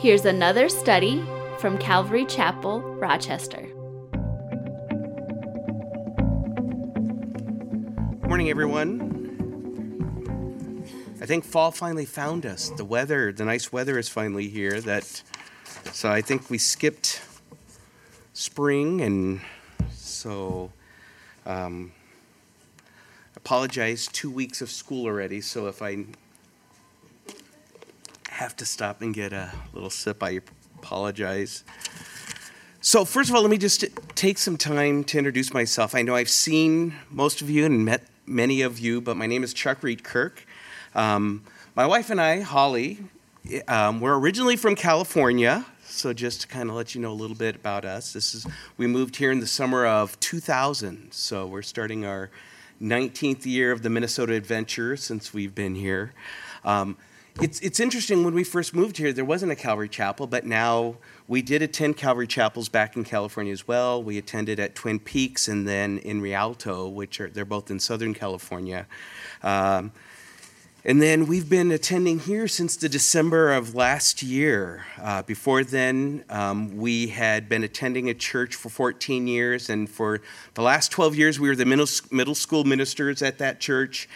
Here's another study from Calvary Chapel, Rochester. Morning, everyone. I think fall finally found us. The weather, the nice weather is finally here. That so I think we skipped spring, and so um, apologize. Two weeks of school already. So if I have to stop and get a little sip, I apologize. So, first of all, let me just take some time to introduce myself. I know I've seen most of you and met many of you, but my name is Chuck Reed Kirk. Um, my wife and I, Holly, um, we're originally from California. So, just to kind of let you know a little bit about us, this is we moved here in the summer of 2000. So, we're starting our 19th year of the Minnesota adventure since we've been here. Um, it's, it's interesting, when we first moved here, there wasn't a Calvary Chapel, but now we did attend Calvary Chapels back in California as well. We attended at Twin Peaks and then in Rialto, which are, they're both in Southern California. Um, and then we've been attending here since the December of last year. Uh, before then, um, we had been attending a church for 14 years, and for the last 12 years, we were the middle, middle school ministers at that church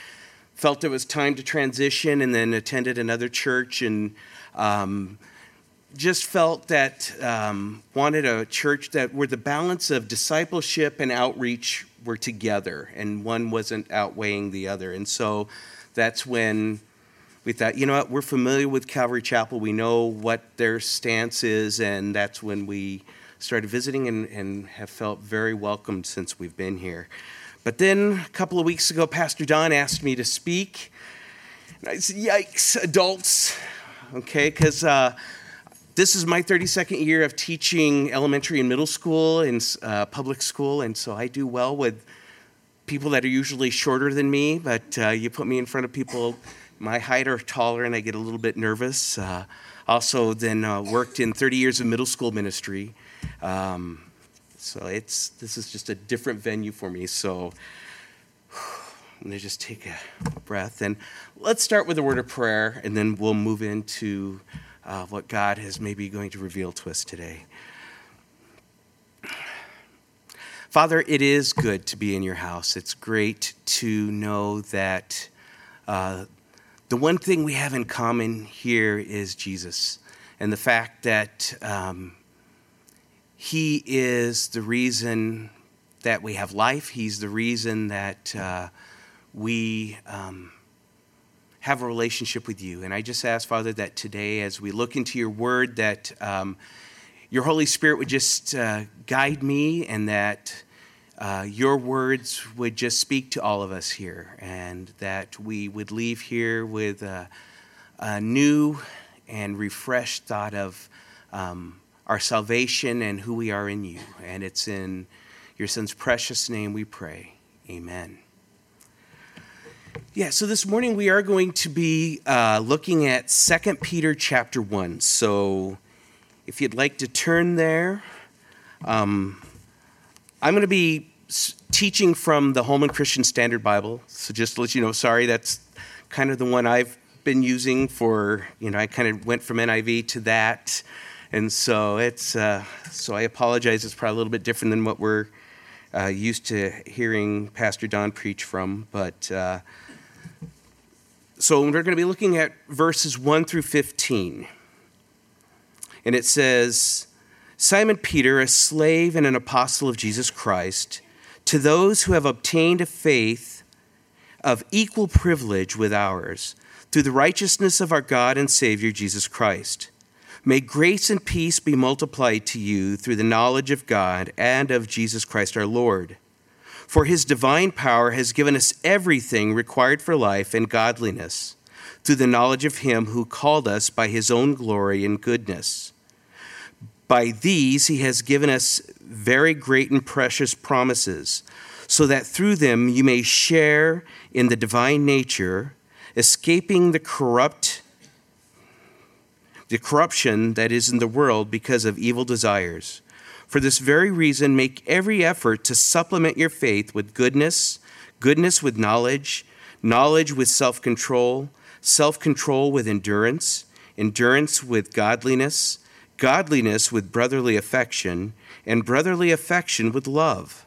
felt it was time to transition and then attended another church and um, just felt that um, wanted a church that where the balance of discipleship and outreach were together and one wasn't outweighing the other. And so that's when we thought you know what? We're familiar with calvary chapel. We know what their stance is. And that's when we started visiting and, and have felt very welcomed since we've been here but then a couple of weeks ago, Pastor Don asked me to speak. And I said, Yikes, adults. Okay, because uh, this is my 32nd year of teaching elementary and middle school and uh, public school. And so I do well with people that are usually shorter than me, but uh, you put me in front of people my height or taller, and I get a little bit nervous. Uh, also, then uh, worked in 30 years of middle school ministry. Um, so it's this is just a different venue for me. So I'm gonna just take a breath and let's start with a word of prayer, and then we'll move into uh, what God is maybe going to reveal to us today. Father, it is good to be in your house. It's great to know that uh, the one thing we have in common here is Jesus and the fact that um, he is the reason that we have life. He's the reason that uh, we um, have a relationship with you. And I just ask, Father, that today, as we look into your word, that um, your Holy Spirit would just uh, guide me and that uh, your words would just speak to all of us here and that we would leave here with a, a new and refreshed thought of. Um, our salvation and who we are in you. And it's in your Son's precious name we pray. Amen. Yeah, so this morning we are going to be uh, looking at 2 Peter chapter 1. So if you'd like to turn there, um, I'm going to be teaching from the Holman Christian Standard Bible. So just to let you know, sorry, that's kind of the one I've been using for, you know, I kind of went from NIV to that. And so it's uh, so I apologize. It's probably a little bit different than what we're uh, used to hearing Pastor Don preach from. But uh, so we're going to be looking at verses one through fifteen, and it says, "Simon Peter, a slave and an apostle of Jesus Christ, to those who have obtained a faith of equal privilege with ours." Through the righteousness of our God and Savior Jesus Christ. May grace and peace be multiplied to you through the knowledge of God and of Jesus Christ our Lord. For his divine power has given us everything required for life and godliness through the knowledge of him who called us by his own glory and goodness. By these he has given us very great and precious promises, so that through them you may share in the divine nature, escaping the corrupt the corruption that is in the world because of evil desires. For this very reason, make every effort to supplement your faith with goodness, goodness with knowledge, knowledge with self control, self control with endurance, endurance with godliness, godliness with brotherly affection, and brotherly affection with love.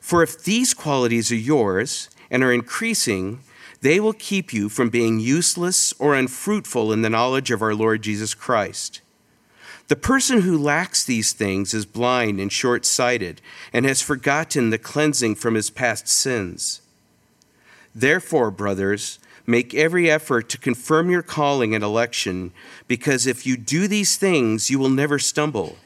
For if these qualities are yours and are increasing, they will keep you from being useless or unfruitful in the knowledge of our Lord Jesus Christ. The person who lacks these things is blind and short sighted and has forgotten the cleansing from his past sins. Therefore, brothers, make every effort to confirm your calling and election, because if you do these things, you will never stumble.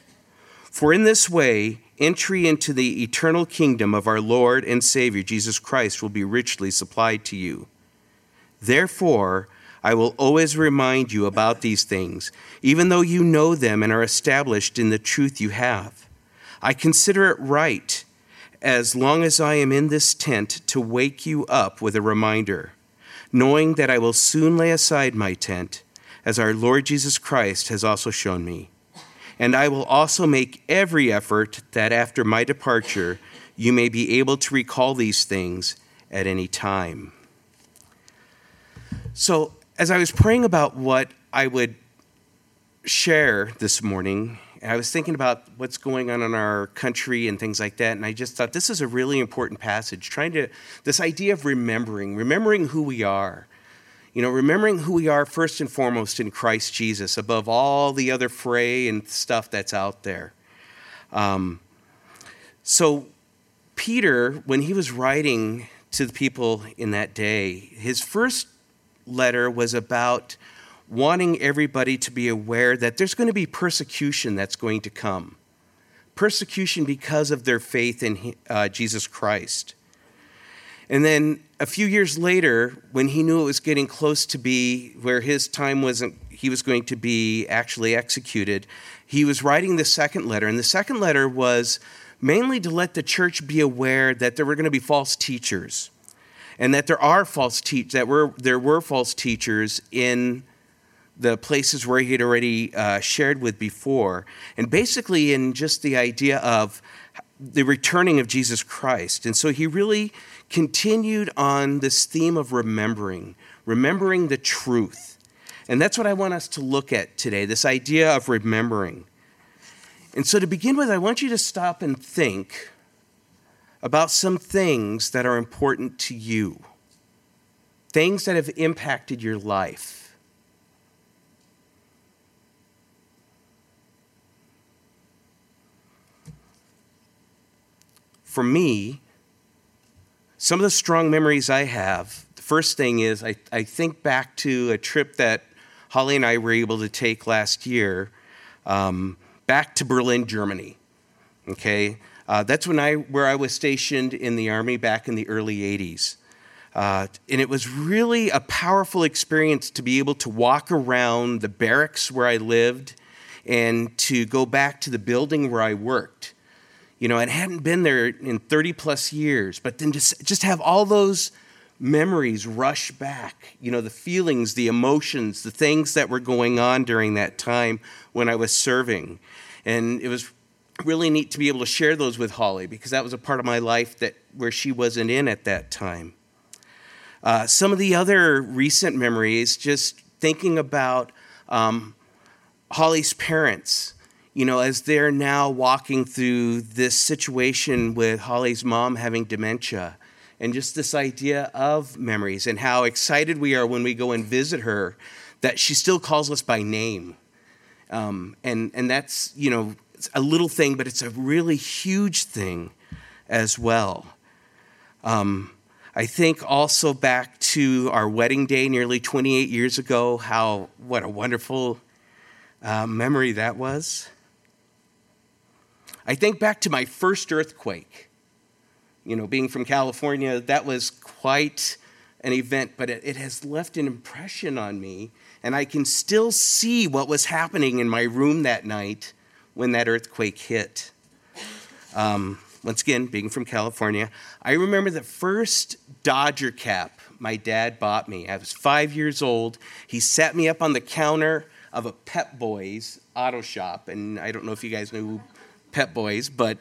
For in this way, entry into the eternal kingdom of our Lord and Savior Jesus Christ will be richly supplied to you. Therefore, I will always remind you about these things, even though you know them and are established in the truth you have. I consider it right, as long as I am in this tent, to wake you up with a reminder, knowing that I will soon lay aside my tent, as our Lord Jesus Christ has also shown me. And I will also make every effort that after my departure you may be able to recall these things at any time. So, as I was praying about what I would share this morning, I was thinking about what's going on in our country and things like that, and I just thought this is a really important passage. Trying to, this idea of remembering, remembering who we are. You know, remembering who we are first and foremost in Christ Jesus, above all the other fray and stuff that's out there. Um, so, Peter, when he was writing to the people in that day, his first letter was about wanting everybody to be aware that there's going to be persecution that's going to come. Persecution because of their faith in uh, Jesus Christ. And then a few years later, when he knew it was getting close to be where his time wasn't, he was going to be actually executed, he was writing the second letter. And the second letter was mainly to let the church be aware that there were going to be false teachers and that there are false teach that were there were false teachers in the places where he had already uh, shared with before, and basically in just the idea of the returning of Jesus Christ. And so he really continued on this theme of remembering, remembering the truth. And that's what I want us to look at today this idea of remembering. And so to begin with, I want you to stop and think about some things that are important to you, things that have impacted your life. For me, some of the strong memories I have, the first thing is I, I think back to a trip that Holly and I were able to take last year um, back to Berlin, Germany. Okay? Uh, that's when I, where I was stationed in the Army back in the early 80s. Uh, and it was really a powerful experience to be able to walk around the barracks where I lived and to go back to the building where I worked. You know, I hadn't been there in 30 plus years, but then just, just have all those memories rush back. You know, the feelings, the emotions, the things that were going on during that time when I was serving. And it was really neat to be able to share those with Holly because that was a part of my life that where she wasn't in at that time. Uh, some of the other recent memories, just thinking about um, Holly's parents, you know, as they're now walking through this situation with Holly's mom having dementia, and just this idea of memories and how excited we are when we go and visit her that she still calls us by name. Um, and, and that's, you know, it's a little thing, but it's a really huge thing as well. Um, I think also back to our wedding day nearly 28 years ago, how what a wonderful uh, memory that was. I think back to my first earthquake. You know, being from California, that was quite an event, but it, it has left an impression on me, and I can still see what was happening in my room that night when that earthquake hit. Um, once again, being from California, I remember the first Dodger cap my dad bought me. I was five years old. He sat me up on the counter of a Pep Boys auto shop, and I don't know if you guys know Pep Boys, but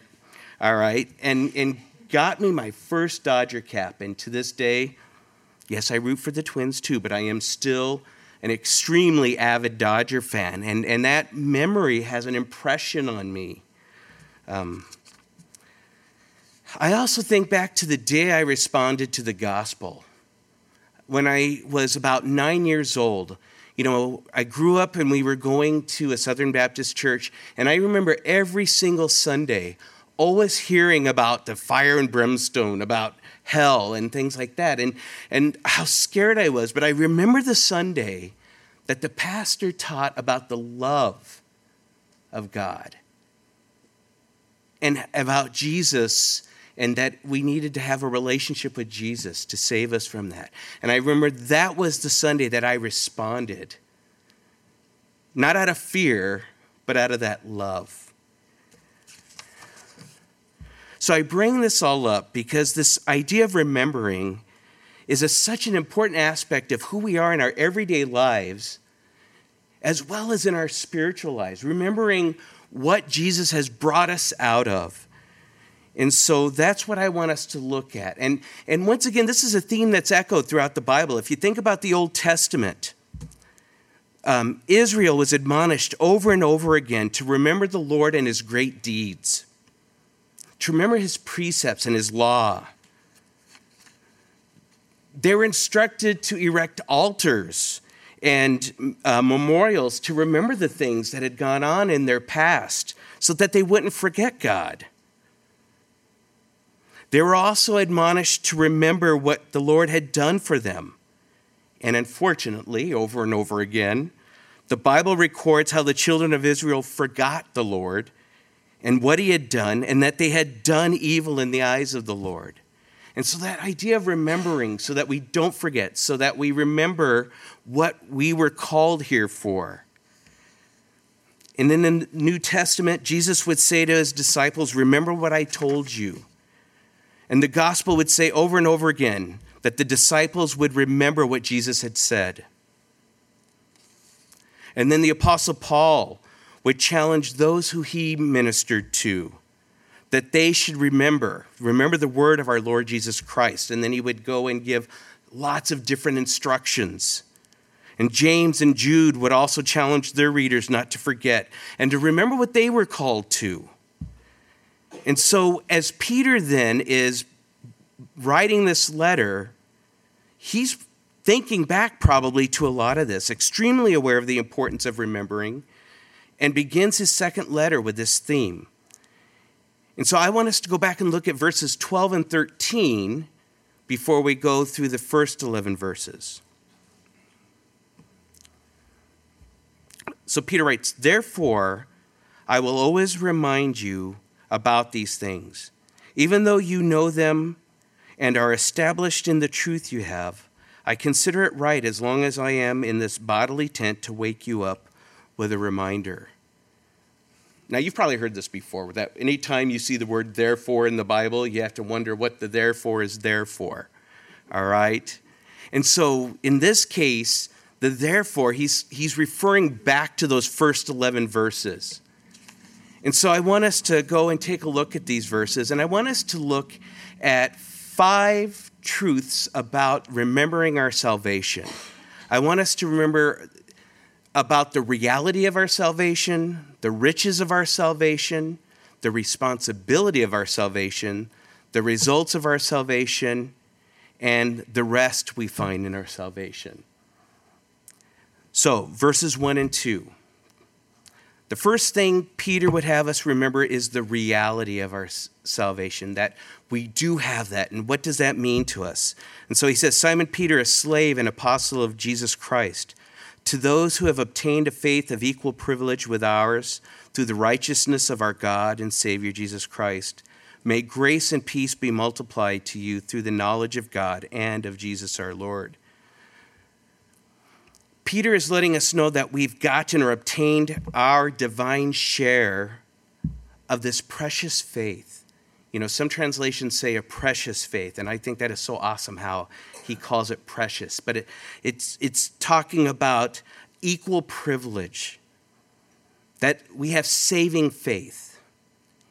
all right, and and got me my first Dodger cap. And to this day, yes, I root for the Twins too, but I am still an extremely avid Dodger fan, and, and that memory has an impression on me. Um, I also think back to the day I responded to the gospel. When I was about nine years old, you know, I grew up and we were going to a Southern Baptist church, and I remember every single Sunday always hearing about the fire and brimstone, about hell and things like that, and, and how scared I was. But I remember the Sunday that the pastor taught about the love of God and about Jesus and that we needed to have a relationship with Jesus to save us from that. And I remember that was the Sunday that I responded, not out of fear, but out of that love. So I bring this all up because this idea of remembering is a, such an important aspect of who we are in our everyday lives, as well as in our spiritual lives. Remembering what Jesus has brought us out of and so that's what I want us to look at. And, and once again, this is a theme that's echoed throughout the Bible. If you think about the Old Testament, um, Israel was admonished over and over again to remember the Lord and his great deeds, to remember his precepts and his law. They were instructed to erect altars and uh, memorials to remember the things that had gone on in their past so that they wouldn't forget God. They were also admonished to remember what the Lord had done for them. And unfortunately, over and over again, the Bible records how the children of Israel forgot the Lord and what he had done, and that they had done evil in the eyes of the Lord. And so, that idea of remembering, so that we don't forget, so that we remember what we were called here for. And then in the New Testament, Jesus would say to his disciples, Remember what I told you. And the gospel would say over and over again that the disciples would remember what Jesus had said. And then the apostle Paul would challenge those who he ministered to that they should remember, remember the word of our Lord Jesus Christ. And then he would go and give lots of different instructions. And James and Jude would also challenge their readers not to forget and to remember what they were called to. And so, as Peter then is writing this letter, he's thinking back probably to a lot of this, extremely aware of the importance of remembering, and begins his second letter with this theme. And so I want us to go back and look at verses 12 and 13 before we go through the first 11 verses. So Peter writes, Therefore, I will always remind you about these things. Even though you know them and are established in the truth you have, I consider it right as long as I am in this bodily tent to wake you up with a reminder. Now, you've probably heard this before that anytime you see the word therefore in the Bible, you have to wonder what the therefore is there for. All right? And so in this case, the therefore, he's, he's referring back to those first 11 verses. And so I want us to go and take a look at these verses, and I want us to look at five truths about remembering our salvation. I want us to remember about the reality of our salvation, the riches of our salvation, the responsibility of our salvation, the results of our salvation, and the rest we find in our salvation. So, verses 1 and 2. The first thing Peter would have us remember is the reality of our salvation, that we do have that. And what does that mean to us? And so he says, Simon Peter, a slave and apostle of Jesus Christ, to those who have obtained a faith of equal privilege with ours through the righteousness of our God and Savior Jesus Christ, may grace and peace be multiplied to you through the knowledge of God and of Jesus our Lord Peter is letting us know that we've gotten or obtained our divine share of this precious faith. You know, some translations say a precious faith, and I think that is so awesome how he calls it precious. But it, it's, it's talking about equal privilege, that we have saving faith,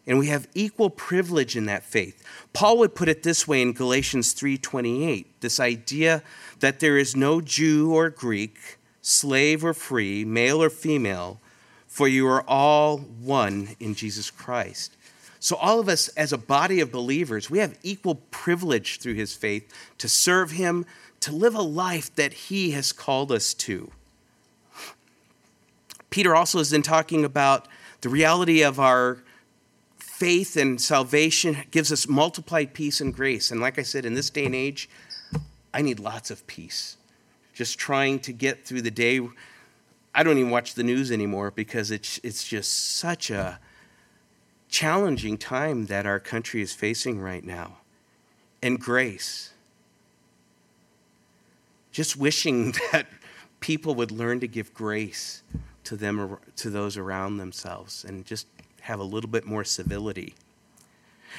and we have equal privilege in that faith. Paul would put it this way in Galatians 3:28, this idea that there is no Jew or Greek, slave or free, male or female, for you are all one in Jesus Christ. So, all of us as a body of believers, we have equal privilege through his faith to serve him, to live a life that he has called us to. Peter also has been talking about the reality of our faith and salvation gives us multiplied peace and grace. And like I said, in this day and age, I need lots of peace. Just trying to get through the day. I don't even watch the news anymore because it's, it's just such a challenging time that our country is facing right now. And grace. Just wishing that people would learn to give grace to them to those around themselves and just have a little bit more civility.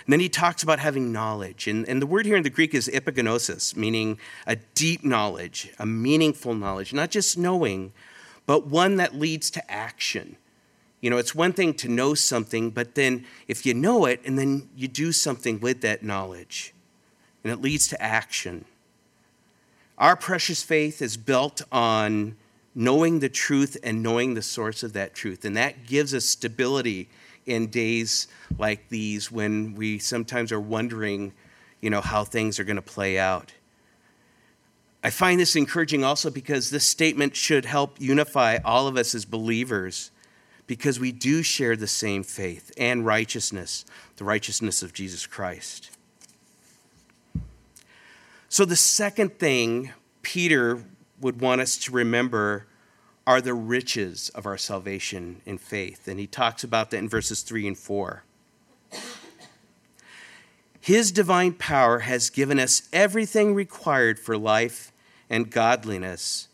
And then he talks about having knowledge. And, and the word here in the Greek is epignosis, meaning a deep knowledge, a meaningful knowledge, not just knowing, but one that leads to action. You know, it's one thing to know something, but then if you know it and then you do something with that knowledge, and it leads to action. Our precious faith is built on knowing the truth and knowing the source of that truth. And that gives us stability in days like these when we sometimes are wondering, you know, how things are going to play out. I find this encouraging also because this statement should help unify all of us as believers because we do share the same faith and righteousness, the righteousness of Jesus Christ. So, the second thing Peter would want us to remember are the riches of our salvation in faith. And he talks about that in verses 3 and 4. His divine power has given us everything required for life and godliness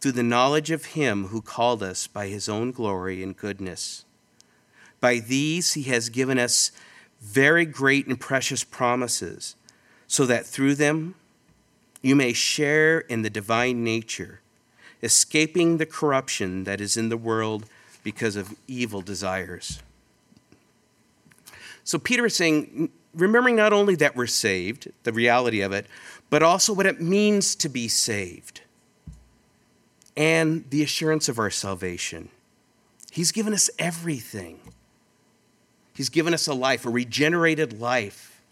through the knowledge of him who called us by his own glory and goodness. By these he has given us very great and precious promises, so that through them you may share in the divine nature, escaping the corruption that is in the world because of evil desires. So Peter is saying, remembering not only that we're saved, the reality of it, but also what it means to be saved and the assurance of our salvation. He's given us everything. He's given us a life, a regenerated life.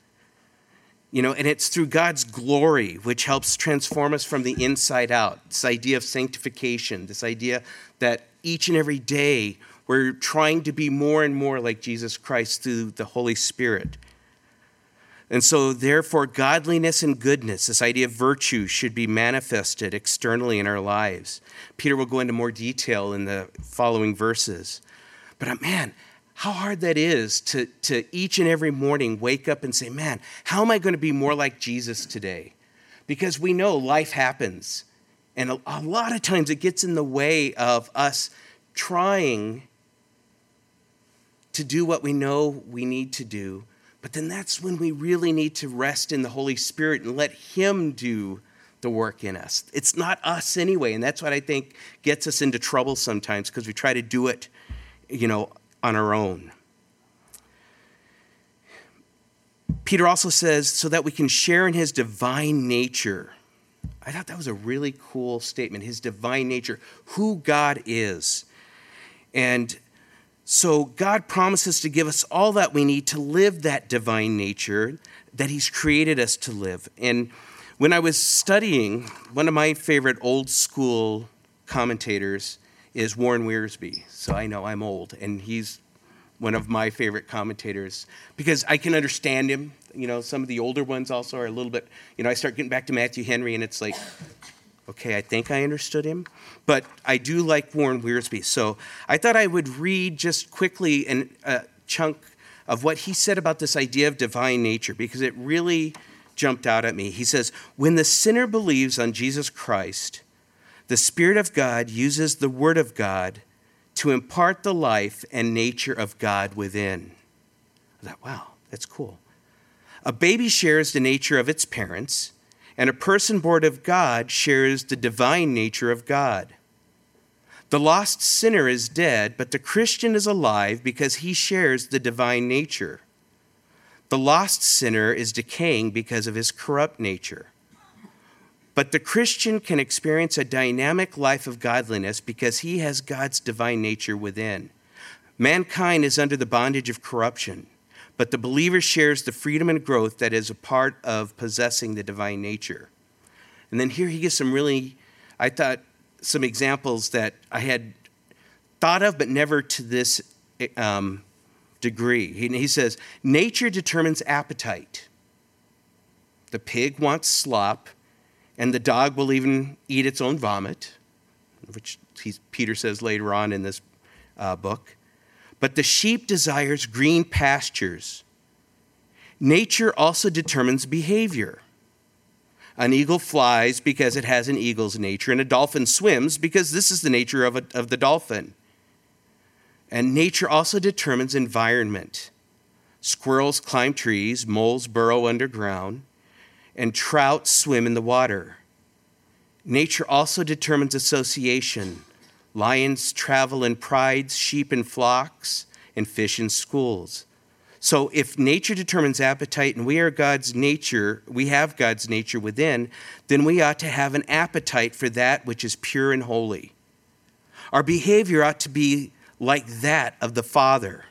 You know, and it's through God's glory which helps transform us from the inside out. This idea of sanctification, this idea that each and every day we're trying to be more and more like Jesus Christ through the Holy Spirit. And so, therefore, godliness and goodness, this idea of virtue, should be manifested externally in our lives. Peter will go into more detail in the following verses. But uh, man, how hard that is to, to each and every morning wake up and say, man, how am I going to be more like Jesus today? Because we know life happens. And a, a lot of times it gets in the way of us trying to do what we know we need to do but then that's when we really need to rest in the Holy Spirit and let Him do the work in us. It's not us anyway, and that's what I think gets us into trouble sometimes because we try to do it, you know, on our own. Peter also says, so that we can share in his divine nature. I thought that was a really cool statement, his divine nature, who God is. And so God promises to give us all that we need to live that divine nature that He's created us to live. And when I was studying, one of my favorite old school commentators is Warren Wiersbe. So I know I'm old, and he's one of my favorite commentators because I can understand him. You know, some of the older ones also are a little bit, you know, I start getting back to Matthew Henry, and it's like, Okay, I think I understood him, but I do like Warren Wiersbe. So I thought I would read just quickly an, a chunk of what he said about this idea of divine nature because it really jumped out at me. He says, When the sinner believes on Jesus Christ, the Spirit of God uses the Word of God to impart the life and nature of God within. I thought, wow, that's cool. A baby shares the nature of its parents and a person born of God shares the divine nature of God. The lost sinner is dead, but the Christian is alive because he shares the divine nature. The lost sinner is decaying because of his corrupt nature. But the Christian can experience a dynamic life of godliness because he has God's divine nature within. Mankind is under the bondage of corruption, but the believer shares the freedom and growth that is a part of possessing the divine nature. And then here he gives some really, I thought, some examples that I had thought of, but never to this um, degree. He, he says, Nature determines appetite. The pig wants slop, and the dog will even eat its own vomit, which Peter says later on in this uh, book. But the sheep desires green pastures. Nature also determines behavior. An eagle flies because it has an eagle's nature, and a dolphin swims because this is the nature of, a, of the dolphin. And nature also determines environment. Squirrels climb trees, moles burrow underground, and trout swim in the water. Nature also determines association. Lions travel in prides, sheep in flocks, and fish in schools. So if nature determines appetite and we are God's nature, we have God's nature within, then we ought to have an appetite for that which is pure and holy. Our behavior ought to be like that of the Father.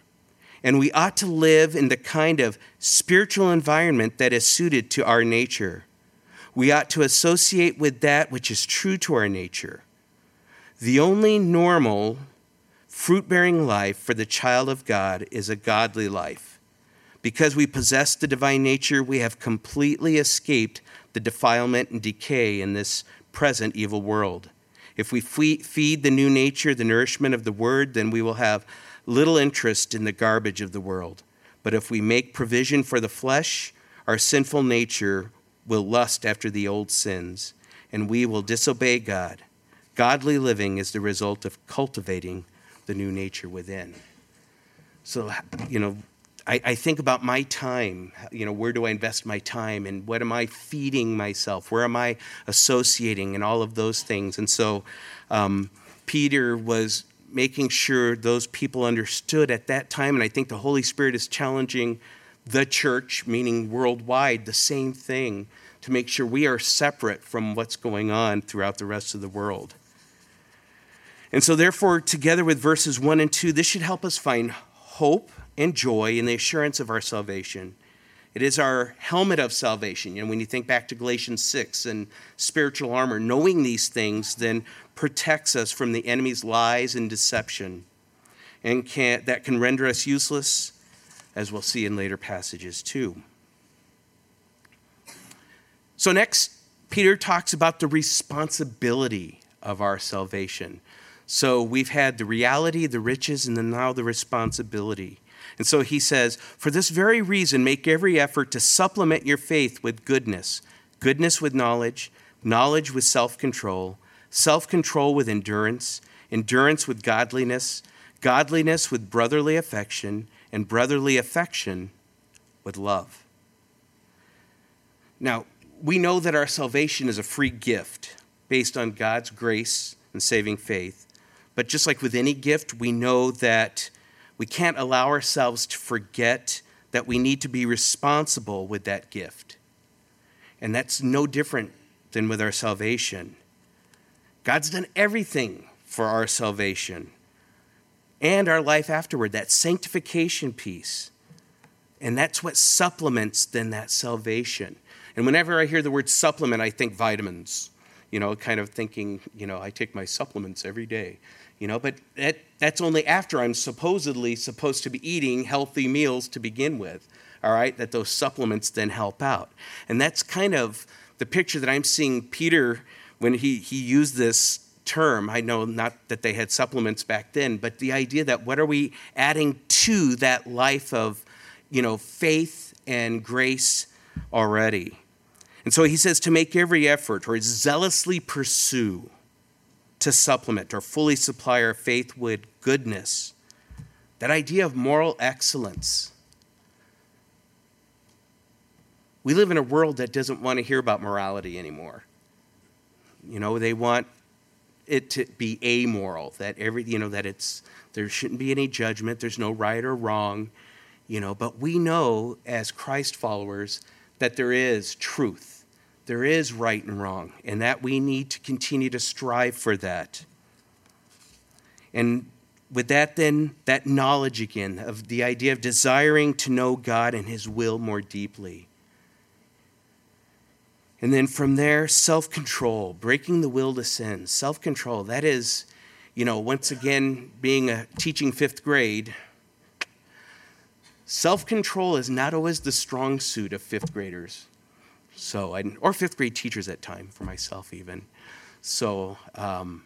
And we ought to live in the kind of spiritual environment that is suited to our nature. We ought to associate with that which is true to our nature. The only normal fruit bearing life for the child of God is a godly life. Because we possess the divine nature, we have completely escaped the defilement and decay in this present evil world. If we feed the new nature the nourishment of the word, then we will have little interest in the garbage of the world. But if we make provision for the flesh, our sinful nature will lust after the old sins, and we will disobey God. Godly living is the result of cultivating the new nature within. So, you know, I, I, think about my time. You know, where do I invest my time, and what am I feeding myself? Where am I associating, and all of those things. And so, um, Peter was making sure those people understood at that time, and I think the Holy Spirit is challenging the church, meaning worldwide, the same thing to make sure we are separate from what's going on throughout the rest of the world. And so, therefore, together with verses 1 and 2, this should help us find hope and joy in the assurance of our salvation. It is our helmet of salvation. You know, when you think back to Galatians 6 and spiritual armor, knowing these things then protects us from the enemy's lies and deception, and can, that can render us useless, as we'll see in later passages too. So, next, Peter talks about the responsibility of our salvation. So, we've had the reality, the riches, and then now the responsibility. And so he says, For this very reason, make every effort to supplement your faith with goodness, goodness with knowledge, knowledge with self control, self control with endurance, endurance with godliness, godliness with brotherly affection, and brotherly affection with love. Now, we know that our salvation is a free gift based on God's grace and saving faith. But just like with any gift, we know that we can't allow ourselves to forget that we need to be responsible with that gift. And that's no different than with our salvation. God's done everything for our salvation and our life afterward, that sanctification piece. And that's what supplements then that salvation. And whenever I hear the word supplement, I think vitamins, you know, kind of thinking, you know, I take my supplements every day you know but that, that's only after i'm supposedly supposed to be eating healthy meals to begin with all right that those supplements then help out. And that's kind of the picture that i'm seeing peter when he, he used this term. I know not that they had supplements back then but the idea that what are we adding to that life of you know faith and grace already? And so he says to make every effort or zealously pursue to supplement or fully supply our faith with goodness. That idea of moral excellence. We live in a world that doesn't want to hear about morality anymore. You know, they want it to be amoral, that every, you know, that it's, there shouldn't be any judgment, there's no right or wrong, you know, but we know as Christ followers that there is truth there is right and wrong, and that we need to continue to strive for that. And with that, then, that knowledge again of the idea of desiring to know God and His will more deeply. And then from there, self control, breaking the will to sin. Self control, that is, you know, once again, being a teaching fifth grade, self control is not always the strong suit of fifth graders. So, I, or fifth grade teachers at time, for myself even. So, um,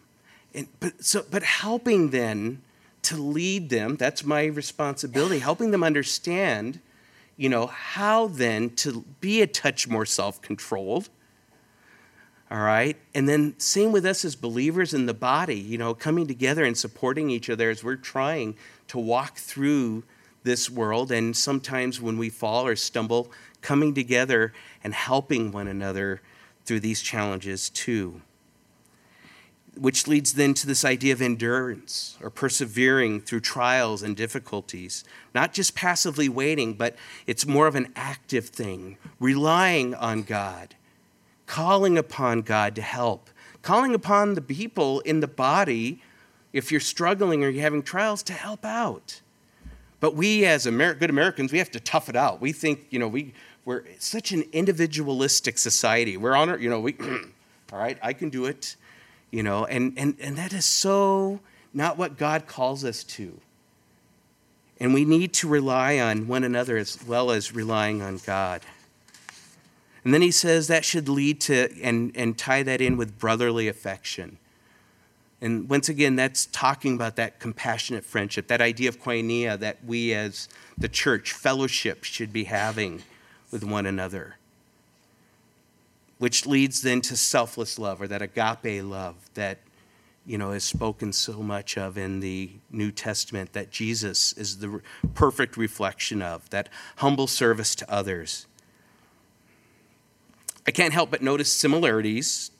and, but, so, but helping then to lead them, that's my responsibility, helping them understand, you know, how then to be a touch more self controlled. All right. And then, same with us as believers in the body, you know, coming together and supporting each other as we're trying to walk through this world. And sometimes when we fall or stumble, coming together and helping one another through these challenges too which leads then to this idea of endurance or persevering through trials and difficulties. Not just passively waiting, but it's more of an active thing, relying on God, calling upon God to help, calling upon the people in the body, if you're struggling or you're having trials, to help out. But we, as Amer- good Americans, we have to tough it out. We think, you know, we, we're such an individualistic society. We're on you know, we, all right, I can do it you know, and, and, and that is so not what God calls us to. And we need to rely on one another as well as relying on God. And then he says that should lead to and, and tie that in with brotherly affection. And once again, that's talking about that compassionate friendship, that idea of koinonia that we as the church, fellowship, should be having with one another which leads then to selfless love or that agape love that you know is spoken so much of in the New Testament that Jesus is the perfect reflection of that humble service to others. I can't help but notice similarities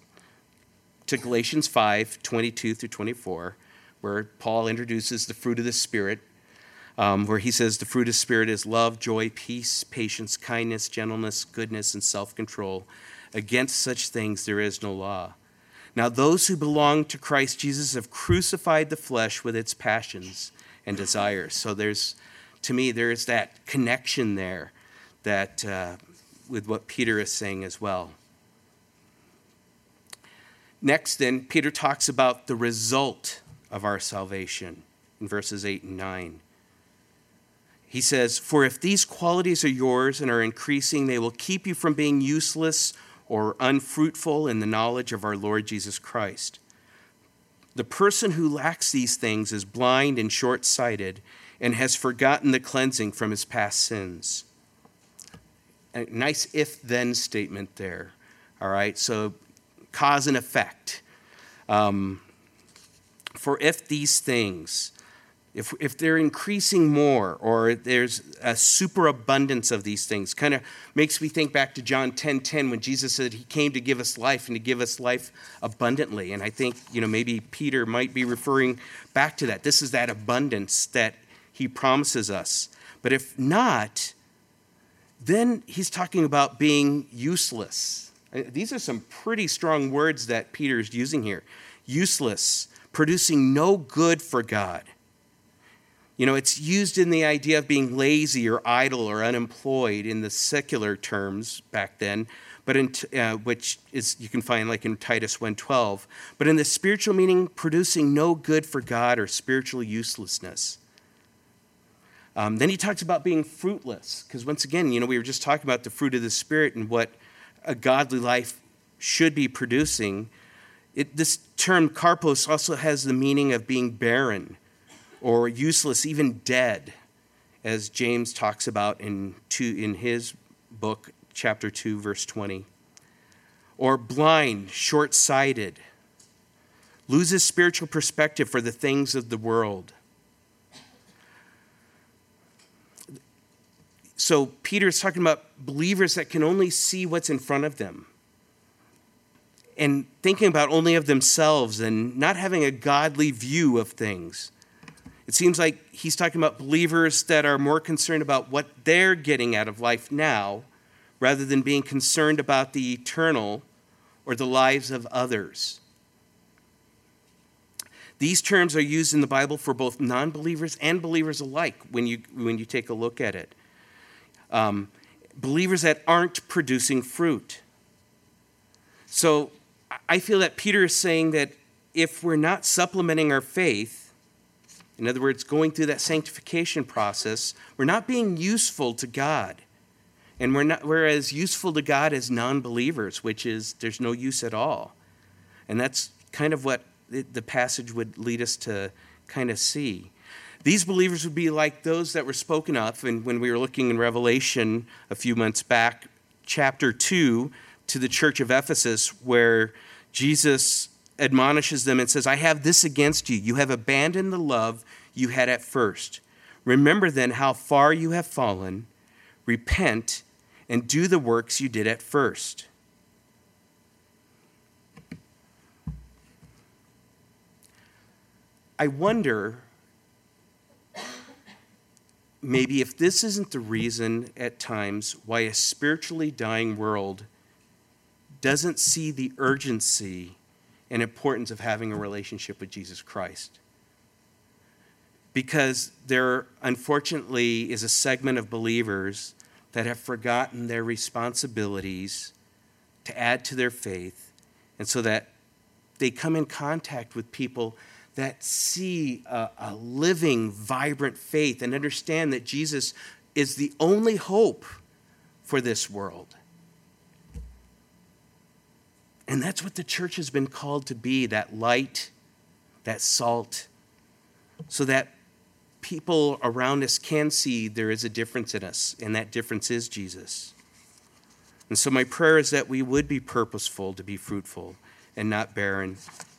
to Galatians 5 22 through 24, where Paul introduces the fruit of the Spirit, um, where he says the fruit of the Spirit is love, joy, peace, patience, kindness, gentleness, goodness, and self control. Against such things there is no law. Now, those who belong to Christ Jesus have crucified the flesh with its passions and desires. So, there's, to me, there is that connection there that, uh, with what Peter is saying as well. Next, then, Peter talks about the result of our salvation in verses 8 and 9. He says, For if these qualities are yours and are increasing, they will keep you from being useless or unfruitful in the knowledge of our Lord Jesus Christ. The person who lacks these things is blind and short sighted and has forgotten the cleansing from his past sins. A nice if then statement there. All right, so cause and effect. Um, for if these things, if, if they're increasing more or there's a superabundance of these things kind of makes me think back to john 10 10 when jesus said he came to give us life and to give us life abundantly. And i think you know maybe peter might be referring back to that. This is that abundance that he promises us. But if not then he's talking about being useless these are some pretty strong words that peter is using here useless producing no good for god you know, it's used in the idea of being lazy or idle or unemployed in the secular terms back then, but in, uh, which is you can find like in Titus 1:12. But in the spiritual meaning, producing no good for God or spiritual uselessness. Um, then he talks about being fruitless, because once again, you know, we were just talking about the fruit of the Spirit and what a godly life should be producing. It, this term karpos also has the meaning of being barren or useless, even dead, as James talks about in, two, in his book, chapter 2, verse 20. Or blind, short sighted, loses spiritual perspective for the things of the world. So, Peter is talking about believers that can only see what's in front of them and thinking about only of themselves and not having a godly view of things. It seems like he's talking about believers that are more concerned about what they're getting out of life now rather than being concerned about the eternal or the lives of others. These terms are used in the Bible for both non believers and believers alike when you, when you take a look at it. Um, believers that aren't producing fruit. So I feel that Peter is saying that if we're not supplementing our faith, in other words, going through that sanctification process, we're not being useful to God. And we're not, we're as useful to God as non believers, which is there's no use at all. And that's kind of what the passage would lead us to kind of see. These believers would be like those that were spoken of and when we were looking in Revelation a few months back, chapter 2, to the church of Ephesus, where Jesus admonishes them and says, I have this against you. You have abandoned the love you had at first. Remember then how far you have fallen. Repent and do the works you did at first. I wonder maybe if this isn't the reason at times why a spiritually dying world doesn't see the urgency and importance of having a relationship with Jesus Christ. Because there, unfortunately, is a segment of believers that have forgotten their responsibilities to add to their faith, and so that they come in contact with people that see a, a living, vibrant faith and understand that Jesus is the only hope for this world. And that's what the church has been called to be that light, that salt, so that people around us can see there is a difference in us, and that difference is Jesus. And so, my prayer is that we would be purposeful to be fruitful and not barren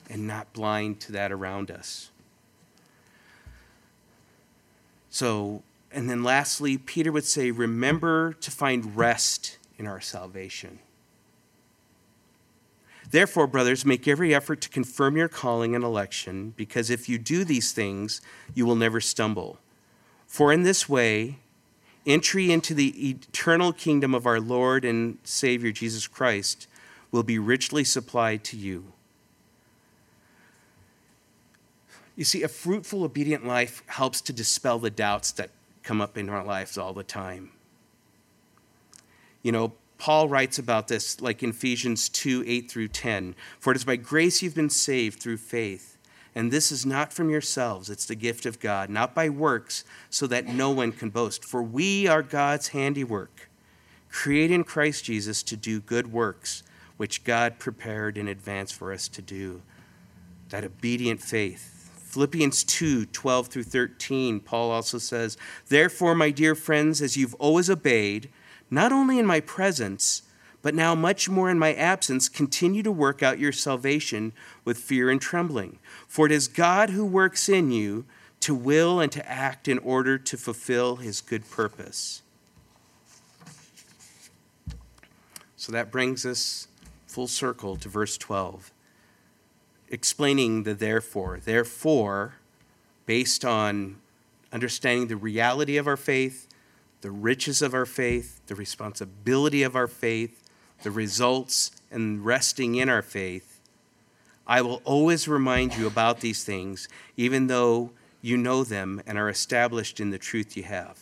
and not blind to that around us. So, and then lastly, Peter would say, Remember to find rest in our salvation. Therefore, brothers, make every effort to confirm your calling and election, because if you do these things, you will never stumble. For in this way, entry into the eternal kingdom of our Lord and Savior Jesus Christ will be richly supplied to you. You see, a fruitful, obedient life helps to dispel the doubts that come up in our lives all the time. You know, Paul writes about this like in Ephesians 2 8 through 10. For it is by grace you've been saved through faith. And this is not from yourselves, it's the gift of God, not by works, so that no one can boast. For we are God's handiwork, created in Christ Jesus to do good works, which God prepared in advance for us to do. That obedient faith Philippians 2 12 through 13, Paul also says, Therefore, my dear friends, as you've always obeyed, not only in my presence, but now much more in my absence, continue to work out your salvation with fear and trembling. For it is God who works in you to will and to act in order to fulfill his good purpose. So that brings us full circle to verse 12 explaining the therefore. Therefore, based on understanding the reality of our faith, the riches of our faith, the responsibility of our faith, the results, and resting in our faith, I will always remind you about these things, even though you know them and are established in the truth you have.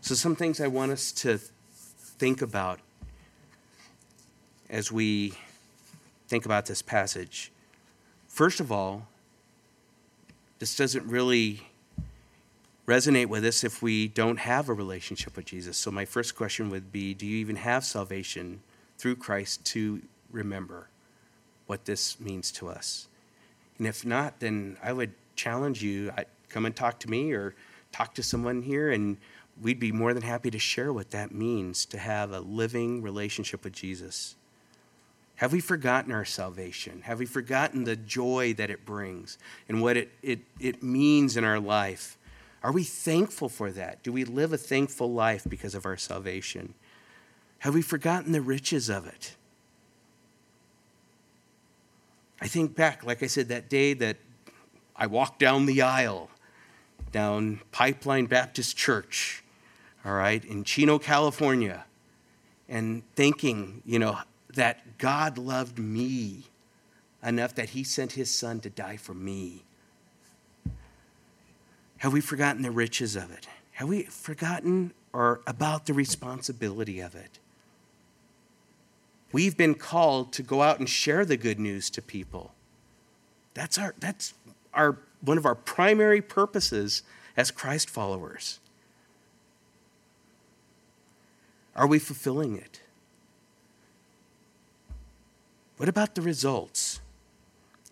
So, some things I want us to think about as we think about this passage. First of all, this doesn't really resonate with us if we don't have a relationship with Jesus. So, my first question would be Do you even have salvation through Christ to remember what this means to us? And if not, then I would challenge you come and talk to me or talk to someone here, and we'd be more than happy to share what that means to have a living relationship with Jesus. Have we forgotten our salvation? Have we forgotten the joy that it brings and what it, it, it means in our life? Are we thankful for that? Do we live a thankful life because of our salvation? Have we forgotten the riches of it? I think back, like I said, that day that I walked down the aisle down Pipeline Baptist Church, all right, in Chino, California, and thinking, you know, that God loved me enough that he sent his son to die for me? Have we forgotten the riches of it? Have we forgotten or about the responsibility of it? We've been called to go out and share the good news to people. That's our that's our one of our primary purposes as Christ followers. Are we fulfilling it? What about the results?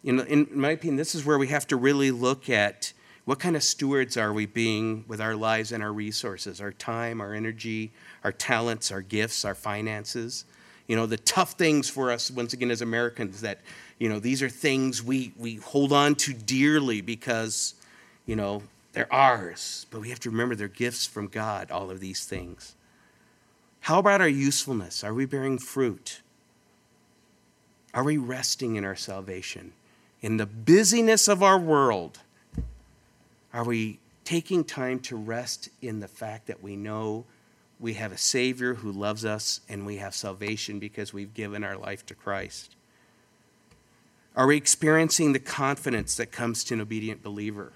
You know, in my opinion, this is where we have to really look at what kind of stewards are we being with our lives and our resources, our time, our energy, our talents, our gifts, our finances. You know, the tough things for us, once again, as Americans, that, you know, these are things we, we hold on to dearly because, you know, they're ours. But we have to remember they're gifts from God, all of these things. How about our usefulness? Are we bearing fruit? Are we resting in our salvation? In the busyness of our world, are we taking time to rest in the fact that we know we have a Savior who loves us and we have salvation because we've given our life to Christ? Are we experiencing the confidence that comes to an obedient believer?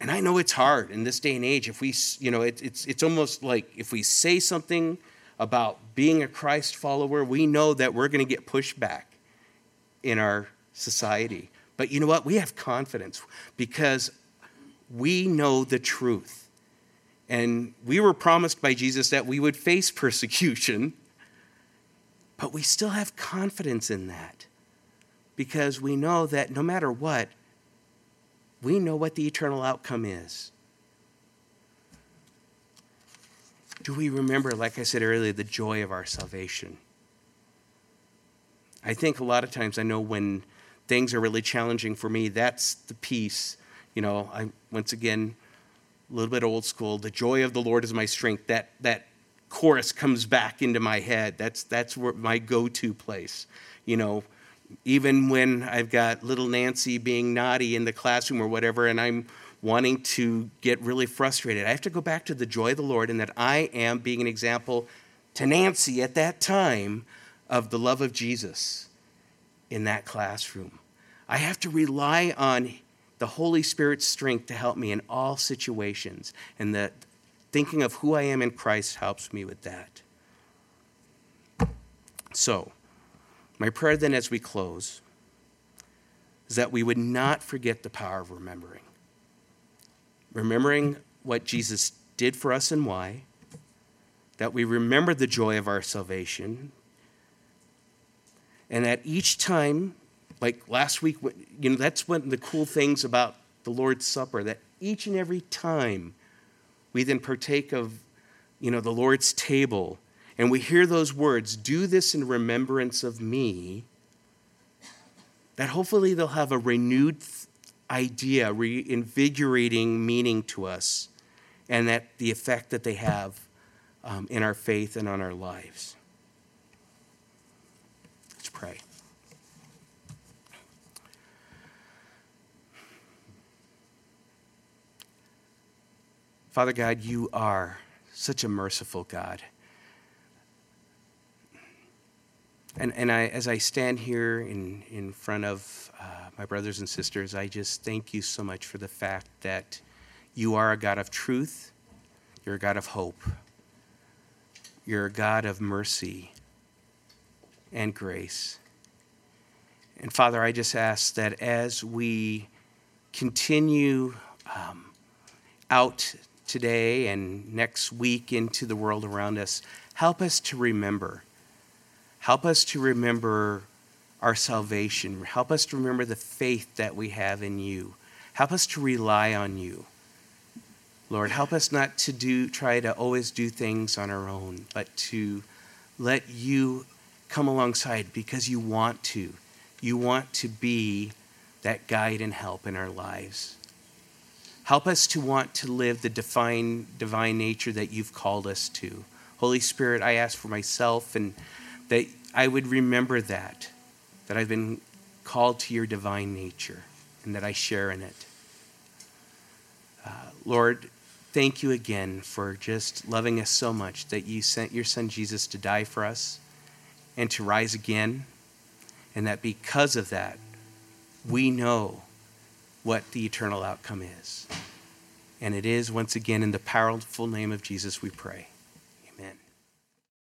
And I know it's hard in this day and age. If we, you know, it, it's, it's almost like if we say something about being a Christ follower, we know that we're going to get pushback in our society. But you know what? We have confidence because we know the truth. And we were promised by Jesus that we would face persecution, but we still have confidence in that because we know that no matter what, we know what the eternal outcome is. Do we remember, like I said earlier, the joy of our salvation? I think a lot of times I know when things are really challenging for me, that's the piece. You know, I once again a little bit old school. The joy of the Lord is my strength. That that chorus comes back into my head. That's that's where my go-to place. You know, even when I've got little Nancy being naughty in the classroom or whatever, and I'm wanting to get really frustrated, I have to go back to the joy of the Lord and that I am being an example to Nancy at that time of the love of Jesus in that classroom. I have to rely on the Holy Spirit's strength to help me in all situations, and that thinking of who I am in Christ helps me with that. So, my prayer then as we close is that we would not forget the power of remembering. Remembering what Jesus did for us and why, that we remember the joy of our salvation, and that each time, like last week, you know, that's one of the cool things about the Lord's Supper, that each and every time we then partake of, you know, the Lord's table, and we hear those words, do this in remembrance of me, that hopefully they'll have a renewed idea, reinvigorating meaning to us, and that the effect that they have um, in our faith and on our lives. Let's pray. Father God, you are such a merciful God. And, and I, as I stand here in, in front of uh, my brothers and sisters, I just thank you so much for the fact that you are a God of truth, you're a God of hope, you're a God of mercy, and grace. And Father, I just ask that as we continue um, out today and next week into the world around us, help us to remember. Help us to remember our salvation. Help us to remember the faith that we have in you. Help us to rely on you. Lord, help us not to do try to always do things on our own, but to let you come alongside because you want to. You want to be that guide and help in our lives. Help us to want to live the divine, divine nature that you've called us to. Holy Spirit, I ask for myself and that I would remember that, that I've been called to your divine nature and that I share in it. Uh, Lord, thank you again for just loving us so much that you sent your son Jesus to die for us and to rise again. And that because of that, we know what the eternal outcome is. And it is, once again, in the powerful name of Jesus we pray.